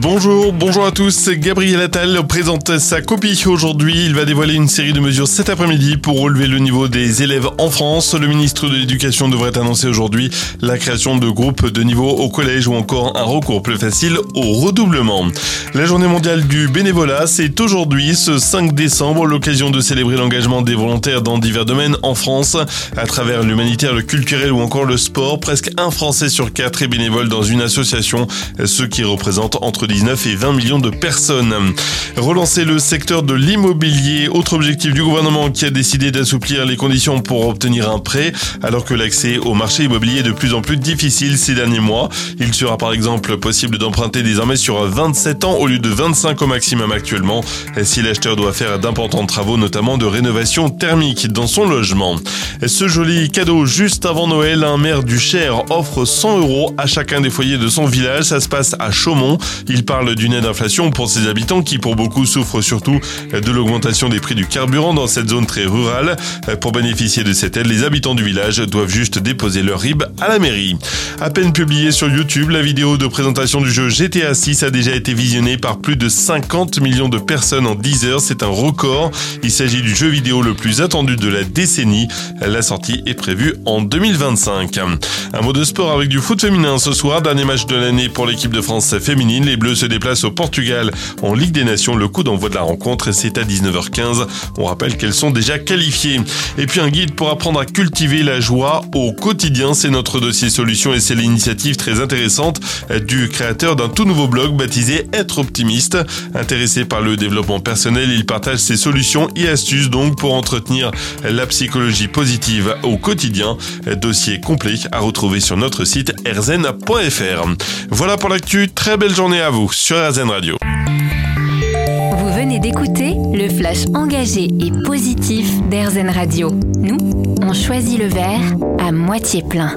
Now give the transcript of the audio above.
Bonjour, bonjour à tous. Gabriel Attal présente sa copie aujourd'hui. Il va dévoiler une série de mesures cet après-midi pour relever le niveau des élèves en France. Le ministre de l'Éducation devrait annoncer aujourd'hui la création de groupes de niveau au collège ou encore un recours plus facile au redoublement. La journée mondiale du bénévolat, c'est aujourd'hui, ce 5 décembre, l'occasion de célébrer l'engagement des volontaires dans divers domaines en France. À travers l'humanitaire, le culturel ou encore le sport, presque un Français sur quatre est bénévole dans une association, ce qui représente entre 19 et 20 millions de personnes. Relancer le secteur de l'immobilier, autre objectif du gouvernement qui a décidé d'assouplir les conditions pour obtenir un prêt, alors que l'accès au marché immobilier est de plus en plus difficile ces derniers mois. Il sera par exemple possible d'emprunter désormais sur 27 ans au lieu de 25 au maximum actuellement, si l'acheteur doit faire d'importants travaux, notamment de rénovation thermique dans son logement. Ce joli cadeau juste avant Noël, un maire du Cher offre 100 euros à chacun des foyers de son village. Ça se passe à Chaumont. Il parle d'une aide d'inflation pour ses habitants qui pour beaucoup souffrent surtout de l'augmentation des prix du carburant dans cette zone très rurale. Pour bénéficier de cette aide, les habitants du village doivent juste déposer leur RIB à la mairie. À peine publiée sur YouTube, la vidéo de présentation du jeu GTA 6 a déjà été visionnée par plus de 50 millions de personnes en 10 heures. C'est un record. Il s'agit du jeu vidéo le plus attendu de la décennie. La sortie est prévue en 2025. Un mot de sport avec du foot féminin ce soir. Dernier match de l'année pour l'équipe de France féminine. Les Bleus se déplace au Portugal en Ligue des Nations. Le coup d'envoi de la rencontre, c'est à 19h15. On rappelle qu'elles sont déjà qualifiées. Et puis un guide pour apprendre à cultiver la joie au quotidien. C'est notre dossier solution et c'est l'initiative très intéressante du créateur d'un tout nouveau blog baptisé Être optimiste. Intéressé par le développement personnel, il partage ses solutions et astuces donc pour entretenir la psychologie positive au quotidien. Dossier complet à retrouver sur notre site erzen.fr. Voilà pour l'actu. Très belle journée à vous sur RZN Radio. Vous venez d'écouter le flash engagé et positif d'RZN Radio. Nous, on choisit le verre à moitié plein.